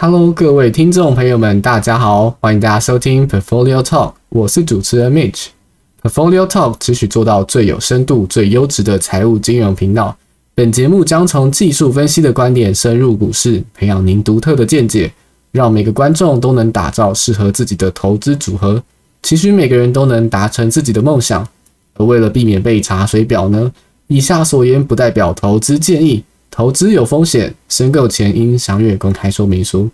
Hello，各位听众朋友们，大家好，欢迎大家收听 Portfolio Talk，我是主持人 Mitch。Portfolio Talk 持续做到最有深度、最优质的财务金融频道。本节目将从技术分析的观点深入股市，培养您独特的见解，让每个观众都能打造适合自己的投资组合。其实每个人都能达成自己的梦想。而为了避免被查水表呢，以下所言不代表投资建议。投资有风险，申购前应详阅公开说明书。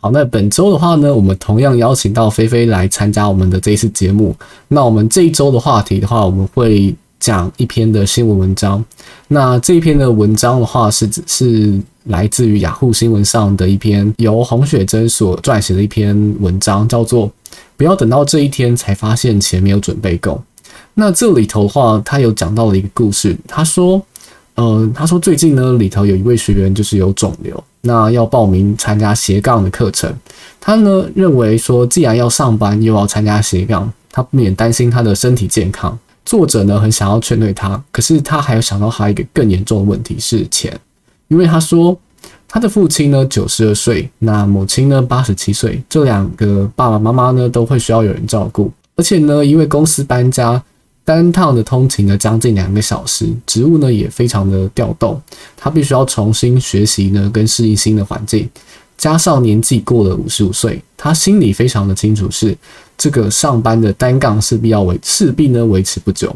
好，那本周的话呢，我们同样邀请到菲菲来参加我们的这一次节目。那我们这一周的话题的话，我们会讲一篇的新闻文章。那这一篇的文章的话，是是来自于雅虎新闻上的一篇由洪雪珍所撰写的一篇文章，叫做“不要等到这一天才发现钱没有准备够”。那这里头的话，他有讲到了一个故事，他说。呃，他说最近呢，里头有一位学员就是有肿瘤，那要报名参加斜杠的课程。他呢认为说，既然要上班又要参加斜杠，他不免担心他的身体健康。作者呢很想要劝退他，可是他还有想到还有一个更严重的问题是钱，因为他说他的父亲呢九十二岁，那母亲呢八十七岁，这两个爸爸妈妈呢都会需要有人照顾，而且呢因为公司搬家。单趟的通勤呢，将近两个小时，职务呢也非常的调动，他必须要重新学习呢，跟适应新的环境，加上年纪过了五十五岁，他心里非常的清楚，是这个上班的单杠势必要维，势必呢维持不久。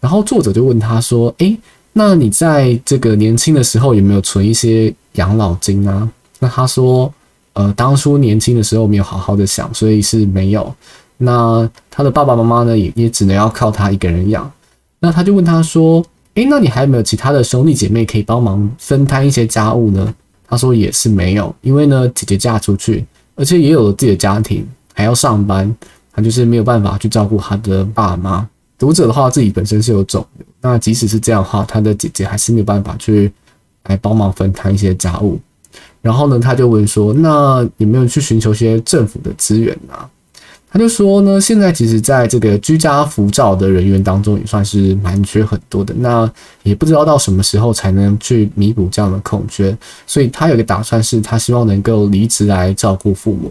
然后作者就问他说：“诶，那你在这个年轻的时候有没有存一些养老金啊？”那他说：“呃，当初年轻的时候没有好好的想，所以是没有。”那他的爸爸妈妈呢，也也只能要靠他一个人养。那他就问他说：“诶，那你还有没有其他的兄弟姐妹可以帮忙分摊一些家务呢？”他说：“也是没有，因为呢，姐姐嫁出去，而且也有了自己的家庭，还要上班，他就是没有办法去照顾他的爸妈。”读者的话，自己本身是有肿瘤，那即使是这样的话，他的姐姐还是没有办法去来帮忙分摊一些家务。然后呢，他就问说：“那有没有去寻求一些政府的资源呢？”他就说呢，现在其实在这个居家服照的人员当中，也算是蛮缺很多的。那也不知道到什么时候才能去弥补这样的空缺，所以他有个打算，是他希望能够离职来照顾父母。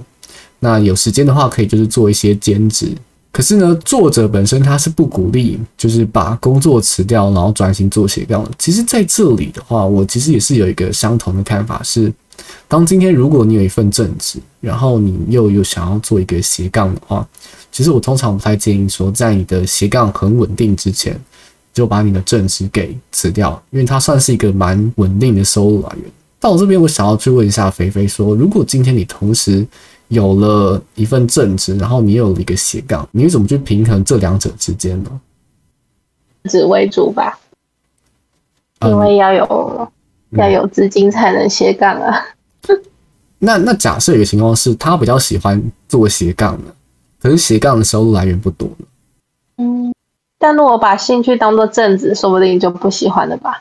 那有时间的话，可以就是做一些兼职。可是呢，作者本身他是不鼓励，就是把工作辞掉，然后专心做斜杠。其实在这里的话，我其实也是有一个相同的看法是。当今天如果你有一份正职，然后你又有想要做一个斜杠的话，其实我通常不太建议说，在你的斜杠很稳定之前，就把你的正职给辞掉，因为它算是一个蛮稳定的收入来源。到我这边，我想要去问一下肥肥说，如果今天你同时有了一份正职，然后你有了一个斜杠，你会怎么去平衡这两者之间呢？职为主吧，因为要有。要有资金才能斜杠啊。那那假设有个情况是，他比较喜欢做斜杠的，可是斜杠的收入来源不多嗯，但如果把兴趣当做正职，说不定就不喜欢了吧？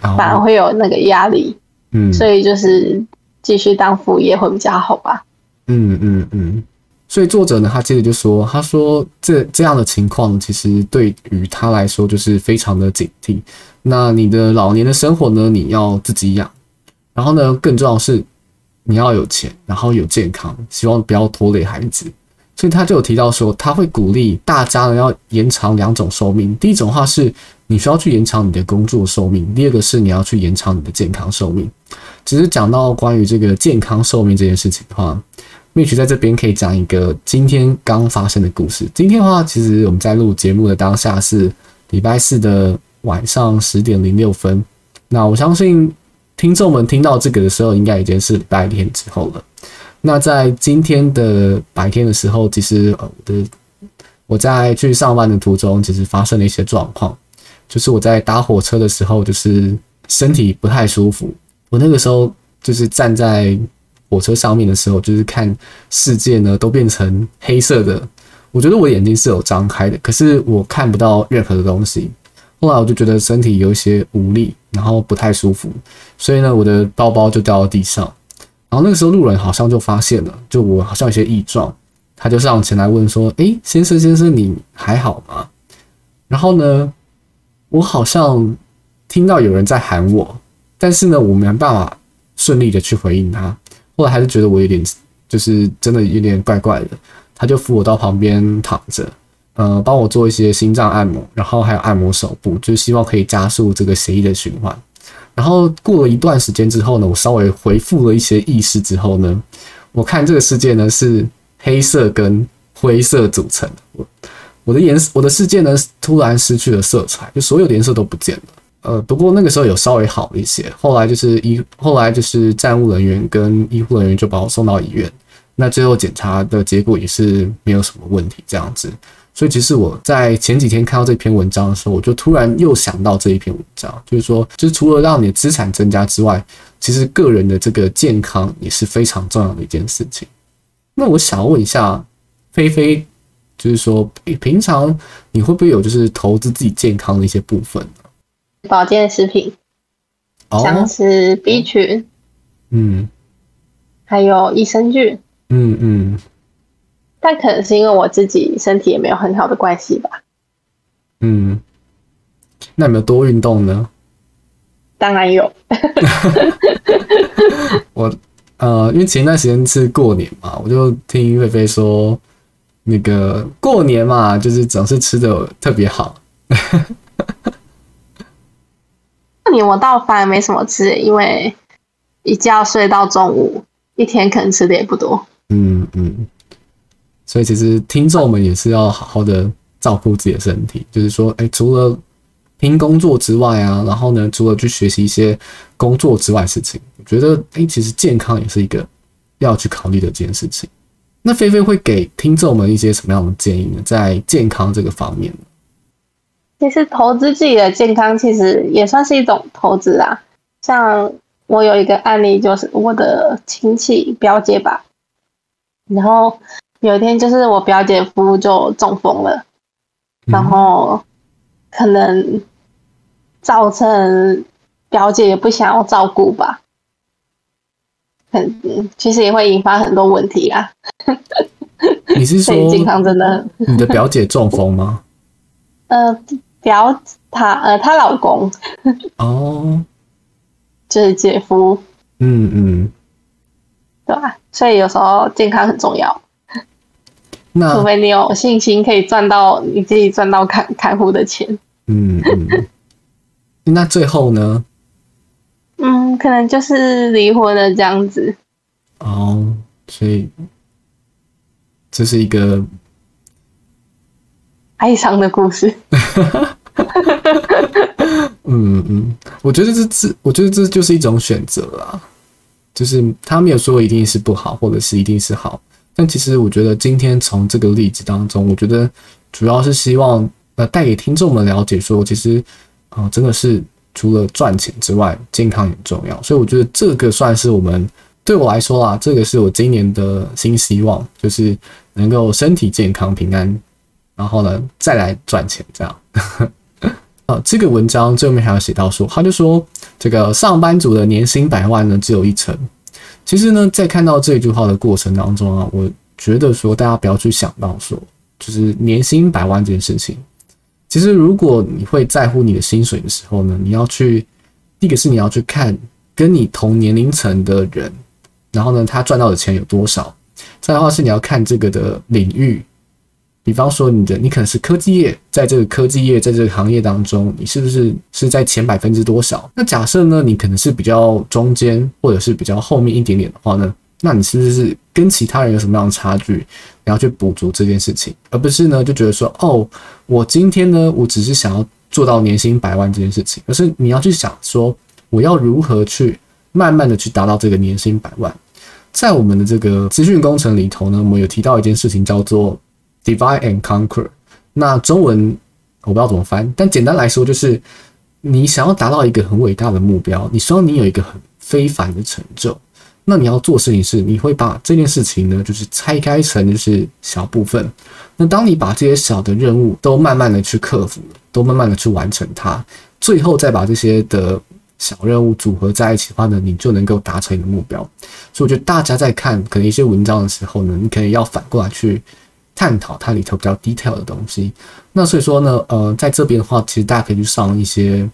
反而会有那个压力。嗯，所以就是继续当副业会比较好吧？嗯嗯嗯。所以作者呢，他接着就说：“他说这这样的情况，其实对于他来说就是非常的警惕。那你的老年的生活呢，你要自己养。然后呢，更重要是你要有钱，然后有健康，希望不要拖累孩子。所以他就有提到说，他会鼓励大家呢要延长两种寿命。第一种话是你需要去延长你的工作寿命，第二个是你要去延长你的健康寿命。只是讲到关于这个健康寿命这件事情的话。”灭绝在这边可以讲一个今天刚发生的故事。今天的话，其实我们在录节目的当下是礼拜四的晚上十点零六分。那我相信听众们听到这个的时候，应该已经是礼拜天之后了。那在今天的白天的时候，其实我的我在去上班的途中，其实发生了一些状况，就是我在搭火车的时候，就是身体不太舒服。我那个时候就是站在。火车上面的时候，就是看世界呢都变成黑色的。我觉得我眼睛是有张开的，可是我看不到任何的东西。后来我就觉得身体有一些无力，然后不太舒服，所以呢，我的包包就掉到地上。然后那个时候路人好像就发现了，就我好像有些异状，他就上前来问说：“诶，先生先生，你还好吗？”然后呢，我好像听到有人在喊我，但是呢，我没办法顺利的去回应他。后来还是觉得我有点，就是真的有点怪怪的，他就扶我到旁边躺着，呃，帮我做一些心脏按摩，然后还有按摩手部，就希望可以加速这个血液的循环。然后过了一段时间之后呢，我稍微恢复了一些意识之后呢，我看这个世界呢是黑色跟灰色组成，我我的颜色我的世界呢突然失去了色彩，就所有的颜色都不见了。呃，不过那个时候有稍微好一些。后来就是医，后来就是站务人员跟医护人员就把我送到医院。那最后检查的结果也是没有什么问题，这样子。所以其实我在前几天看到这篇文章的时候，我就突然又想到这一篇文章，就是说，就是除了让你的资产增加之外，其实个人的这个健康也是非常重要的一件事情。那我想问一下菲菲，就是说，平常你会不会有就是投资自己健康的一些部分？保健食品，像是 B 群，嗯，还有益生菌，嗯嗯，但可能是因为我自己身体也没有很好的关系吧，嗯，那有没有多运动呢？当然有，我呃，因为前一段时间是过年嘛，我就听菲菲说，那个过年嘛，就是总是吃的特别好。过年我倒反而没什么吃，因为一觉睡到中午，一天可能吃的也不多。嗯嗯，所以其实听众们也是要好好的照顾自己的身体，就是说，哎，除了拼工作之外啊，然后呢，除了去学习一些工作之外的事情，我觉得，哎，其实健康也是一个要去考虑的这件事情。那菲菲会给听众们一些什么样的建议呢？在健康这个方面？其实投资自己的健康，其实也算是一种投资啊。像我有一个案例，就是我的亲戚表姐吧，然后有一天就是我表姐夫就中风了，然后可能造成表姐也不想要照顾吧，很其实也会引发很多问题啊。你是说 健康真的？你的表姐中风吗？呃。表她呃，她老公哦，就是姐夫，嗯嗯，对吧？所以有时候健康很重要。那除非你有信心可以赚到你自己赚到看看护的钱，嗯嗯。那最后呢？嗯，可能就是离婚了这样子。哦，所以这是一个。哀伤的故事。嗯嗯，我觉得这这，我觉得这就是一种选择啊。就是他没有说一定是不好，或者是一定是好。但其实我觉得今天从这个例子当中，我觉得主要是希望呃带给听众们了解说，其实啊真的是除了赚钱之外，健康很重要。所以我觉得这个算是我们对我来说啊，这个是我今年的新希望，就是能够身体健康、平安。然后呢，再来赚钱，这样。呃，这个文章最后面还有写到说，他就说这个上班族的年薪百万呢，只有一成。其实呢，在看到这一句话的过程当中啊，我觉得说大家不要去想到说，就是年薪百万这件事情。其实如果你会在乎你的薪水的时候呢，你要去，第一个是你要去看跟你同年龄层的人，然后呢，他赚到的钱有多少。再的话是你要看这个的领域。比方说，你的你可能是科技业，在这个科技业，在这个行业当中，你是不是是在前百分之多少？那假设呢，你可能是比较中间，或者是比较后面一点点的话呢，那你是不是跟其他人有什么样的差距？你要去补足这件事情，而不是呢就觉得说，哦，我今天呢，我只是想要做到年薪百万这件事情，而是你要去想说，我要如何去慢慢的去达到这个年薪百万。在我们的这个资讯工程里头呢，我们有提到一件事情叫做。Divide and conquer，那中文我不知道怎么翻，但简单来说就是，你想要达到一个很伟大的目标，你希望你有一个很非凡的成就，那你要做事情是，你会把这件事情呢，就是拆开成就是小部分。那当你把这些小的任务都慢慢的去克服，都慢慢的去完成它，最后再把这些的小任务组合在一起的话呢，你就能够达成你的目标。所以我觉得大家在看可能一些文章的时候呢，你可以要反过来去。探讨它里头比较 detail 的东西，那所以说呢，呃，在这边的话，其实大家可以去上一些，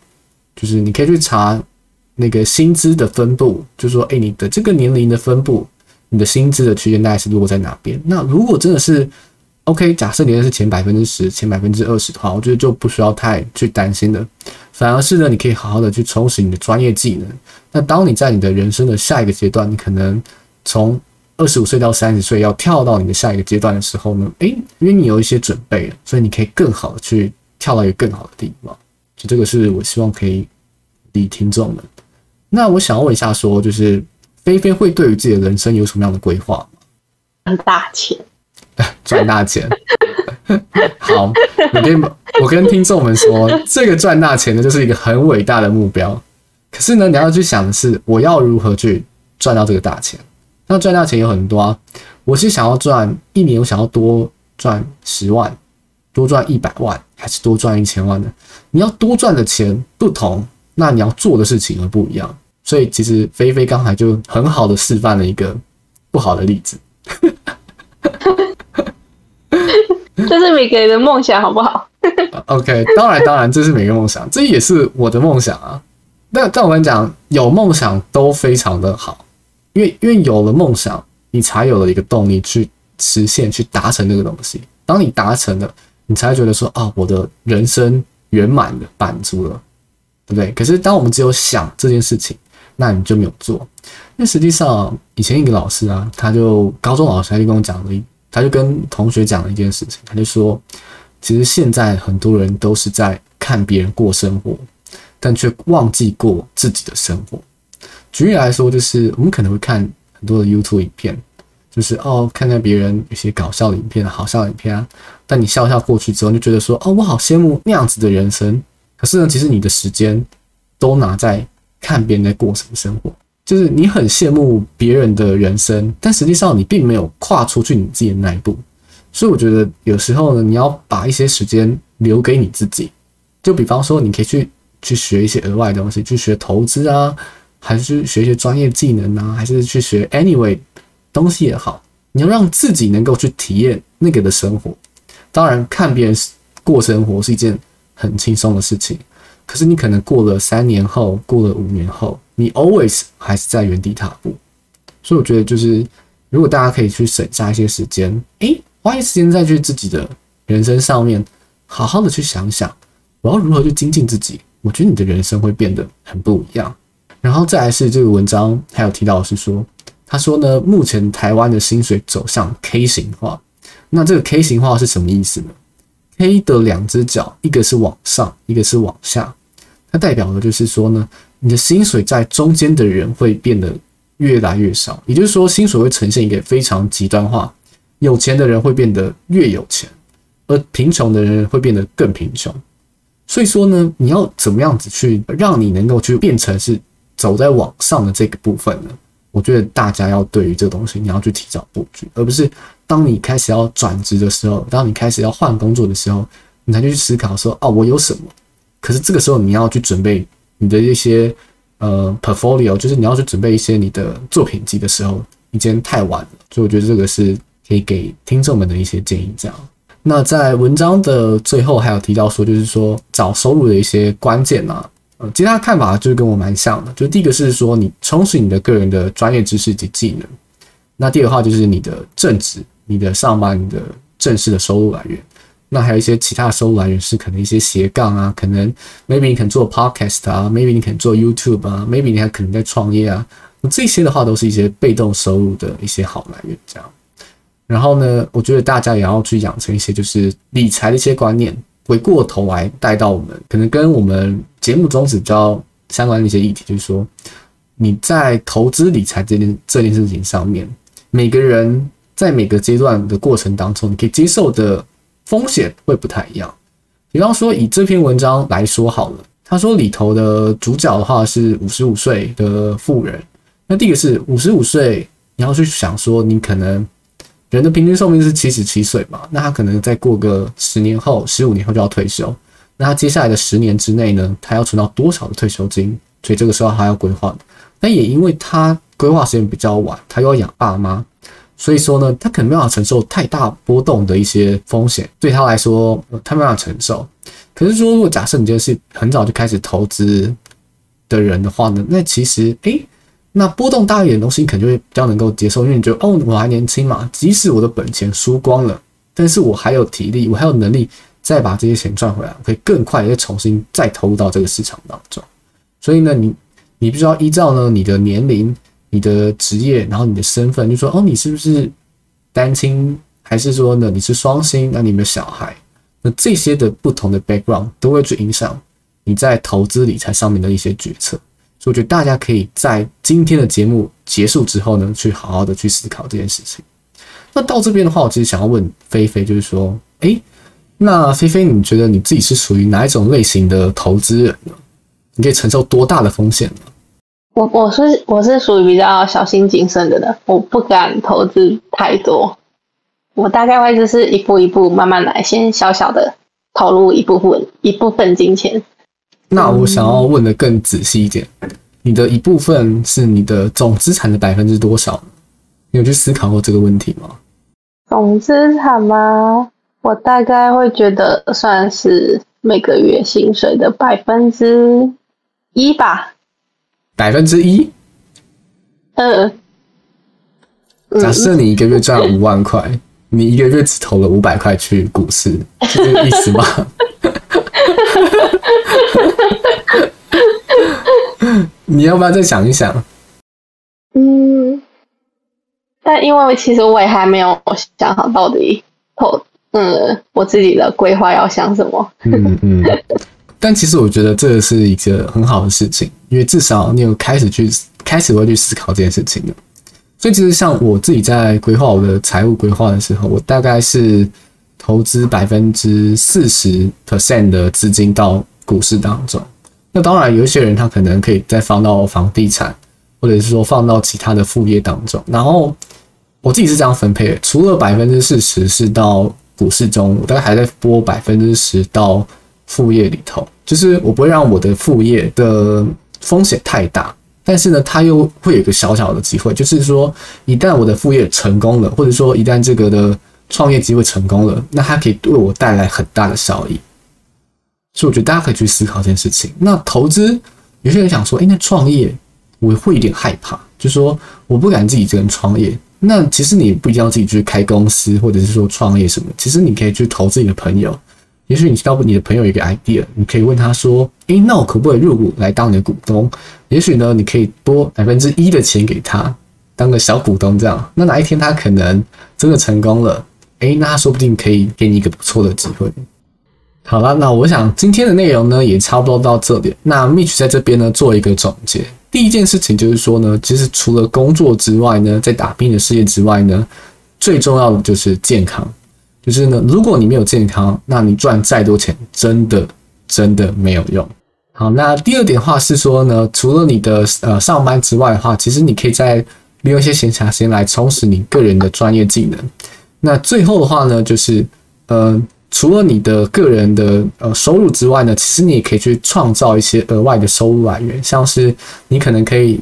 就是你可以去查那个薪资的分布，就是说，哎，你的这个年龄的分布，你的薪资的区间大概是落在哪边？那如果真的是 OK，假设你的是前百分之十、前百分之二十的话，我觉得就不需要太去担心的。反而是呢，你可以好好的去充实你的专业技能。那当你在你的人生的下一个阶段，你可能从二十五岁到三十岁要跳到你的下一个阶段的时候呢，诶，因为你有一些准备了，所以你可以更好的去跳到一个更好的地方。就这个是我希望可以理听众们。那我想要问一下，说就是菲菲会对于自己的人生有什么样的规划赚大钱，赚大钱。好，我跟我跟听众们说，这个赚大钱呢，就是一个很伟大的目标。可是呢，你要去想的是，我要如何去赚到这个大钱？那赚大钱有很多啊。我是想要赚一年，我想要多赚十万，多赚一百万，还是多赚一千万呢？你要多赚的钱不同，那你要做的事情而不一样。所以，其实菲菲刚才就很好的示范了一个不好的例子。这是每个人的梦想，好不好？OK，当然，当然，这是每个梦想，这也是我的梦想啊。但但我跟你讲，有梦想都非常的好，因为因为有了梦想，你才有了一个动力去实现、去达成这个东西。当你达成了，你才觉得说啊，我的人生圆满的满足了，对不对？可是当我们只有想这件事情，那你就没有做。那实际上，以前一个老师啊，他就高中老师，他就跟我讲了一。他就跟同学讲了一件事情，他就说，其实现在很多人都是在看别人过生活，但却忘记过自己的生活。举例来说，就是我们可能会看很多的 YouTube 影片，就是哦，看看别人有些搞笑的影片、好笑的影片啊，但你笑笑过去之后，就觉得说，哦，我好羡慕那样子的人生。可是呢，其实你的时间都拿在看别人在过什么生活。就是你很羡慕别人的人生，但实际上你并没有跨出去你自己的那一步，所以我觉得有时候呢，你要把一些时间留给你自己。就比方说，你可以去去学一些额外的东西，去学投资啊，还是学一些专业技能啊，还是去学 anyway 东西也好，你要让自己能够去体验那个的生活。当然，看别人过生活是一件很轻松的事情。可是你可能过了三年后，过了五年后，你 always 还是在原地踏步。所以我觉得，就是如果大家可以去省下一些时间，诶，花一些时间再去自己的人生上面，好好的去想想，我要如何去精进自己。我觉得你的人生会变得很不一样。然后再来是这个文章还有提到是说，他说呢，目前台湾的薪水走向 K 型化。那这个 K 型化是什么意思呢？K 的两只脚，一个是往上，一个是往下，它代表的就是说呢，你的薪水在中间的人会变得越来越少，也就是说，薪水会呈现一个非常极端化，有钱的人会变得越有钱，而贫穷的人会变得更贫穷。所以说呢，你要怎么样子去让你能够去变成是走在网上的这个部分呢？我觉得大家要对于这个东西，你要去提早布局，而不是。当你开始要转职的时候，当你开始要换工作的时候，你才去思考说：哦，我有什么？可是这个时候你要去准备你的一些呃 portfolio，就是你要去准备一些你的作品集的时候，已经太晚了。所以我觉得这个是可以给听众们的一些建议。这样，那在文章的最后还有提到说，就是说找收入的一些关键啊，其他看法就是跟我蛮像的。就第一个是说，你充实你的个人的专业知识及技能。那第二话就是你的正职。你的上班你的正式的收入来源，那还有一些其他的收入来源是可能一些斜杠啊，可能 maybe 你肯做 podcast 啊，maybe 你肯做 YouTube 啊，maybe 你还可能在创业啊，那这些的话都是一些被动收入的一些好来源，这样。然后呢，我觉得大家也要去养成一些就是理财的一些观念，回过头来带到我们可能跟我们节目宗旨比较相关的一些议题，就是说你在投资理财这件这件事情上面，每个人。在每个阶段的过程当中，你可以接受的风险会不太一样。比方说，以这篇文章来说好了，他说里头的主角的话是五十五岁的富人。那第一个是五十五岁，你要去想说，你可能人的平均寿命是七十七岁嘛？那他可能再过个十年后、十五年后就要退休。那他接下来的十年之内呢，他要存到多少的退休金？所以这个时候他要规划。但也因为他规划时间比较晚，他又要养爸妈。所以说呢，他可能没办法承受太大波动的一些风险，对他来说，他没办法承受。可是说，如果假设你今天是很早就开始投资的人的话呢，那其实诶，那波动大一点的东西，你可能就会比较能够接受，因为你觉得哦，我还年轻嘛，即使我的本钱输光了，但是我还有体力，我还有能力再把这些钱赚回来，可以更快再重新再投入到这个市场当中。所以呢，你你必须要依照呢你的年龄、你的职业，然后你的身份，就说哦，你是不是单亲，还是说呢你是双薪？那你有没有小孩？那这些的不同的 background 都会去影响你在投资理财上面的一些决策。所以我觉得大家可以在今天的节目结束之后呢，去好好的去思考这件事情。那到这边的话，我其实想要问菲菲，就是说，诶，那菲菲，你觉得你自己是属于哪一种类型的投资人呢？你可以承受多大的风险呢？我我是我是属于比较小心谨慎的人，我不敢投资太多。我大概会就是一步一步慢慢来，先小小的投入一部分一部分金钱。那我想要问的更仔细一点，你的一部分是你的总资产的百分之多少？你有去思考过这个问题吗？总资产吗？我大概会觉得算是每个月薪水的百分之。一吧，百分之一。嗯，假设你一个月赚五万块，你一个月只投了五百块去股市，是这个意思吗？你要不要再想一想？嗯，但因为其实我也还没有想好到底投，嗯，我自己的规划要想什么。嗯嗯。但其实我觉得这是一个很好的事情，因为至少你有开始去开始会去思考这件事情的。所以其实像我自己在规划我的财务规划的时候，我大概是投资百分之四十 percent 的资金到股市当中。那当然有一些人他可能可以再放到房地产，或者是说放到其他的副业当中。然后我自己是这样分配的，除了百分之四十是到股市中，我大概还在拨百分之十到。副业里头，就是我不会让我的副业的风险太大，但是呢，它又会有一个小小的机会，就是说，一旦我的副业成功了，或者说一旦这个的创业机会成功了，那它可以为我带来很大的效益。所以我觉得大家可以去思考这件事情。那投资，有些人想说，哎，那创业我会有点害怕，就说我不敢自己一个人创业。那其实你不一定要自己去开公司，或者是说创业什么，其实你可以去投资你的朋友。也许你知道你的朋友一个 idea，你可以问他说：“诶，那我可不可以入股来当你的股东？”也许呢，你可以拨百分之一的钱给他当个小股东，这样。那哪一天他可能真的成功了，诶，那他说不定可以给你一个不错的机会。好了，那我想今天的内容呢也差不多到这里。那 Mitch 在这边呢做一个总结。第一件事情就是说呢，其实除了工作之外呢，在打拼的事业之外呢，最重要的就是健康。就是呢，如果你没有健康，那你赚再多钱，真的真的没有用。好，那第二点话是说呢，除了你的呃上班之外的话，其实你可以在利用一些闲暇时间来充实你个人的专业技能。那最后的话呢，就是呃，除了你的个人的呃收入之外呢，其实你也可以去创造一些额外的收入来源，像是你可能可以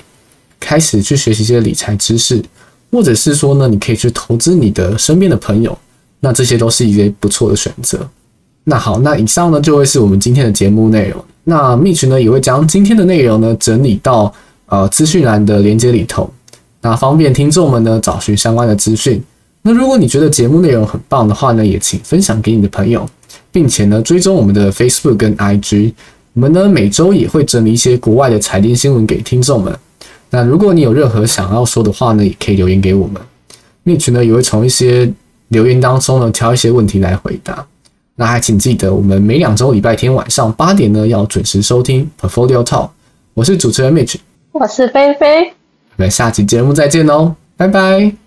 开始去学习一些理财知识，或者是说呢，你可以去投资你的身边的朋友。那这些都是一些不错的选择。那好，那以上呢就会是我们今天的节目内容。那蜜群呢也会将今天的内容呢整理到呃资讯栏的连接里头，那方便听众们呢找寻相关的资讯。那如果你觉得节目内容很棒的话呢，也请分享给你的朋友，并且呢追踪我们的 Facebook 跟 IG。我们呢每周也会整理一些国外的财经新闻给听众们。那如果你有任何想要说的话呢，也可以留言给我们。蜜群呢也会从一些留言当中呢，挑一些问题来回答。那还请记得，我们每两周礼拜天晚上八点呢，要准时收听 Portfolio Talk。我是主持人 Mitch，我是菲菲，我们下期节目再见哦，拜拜。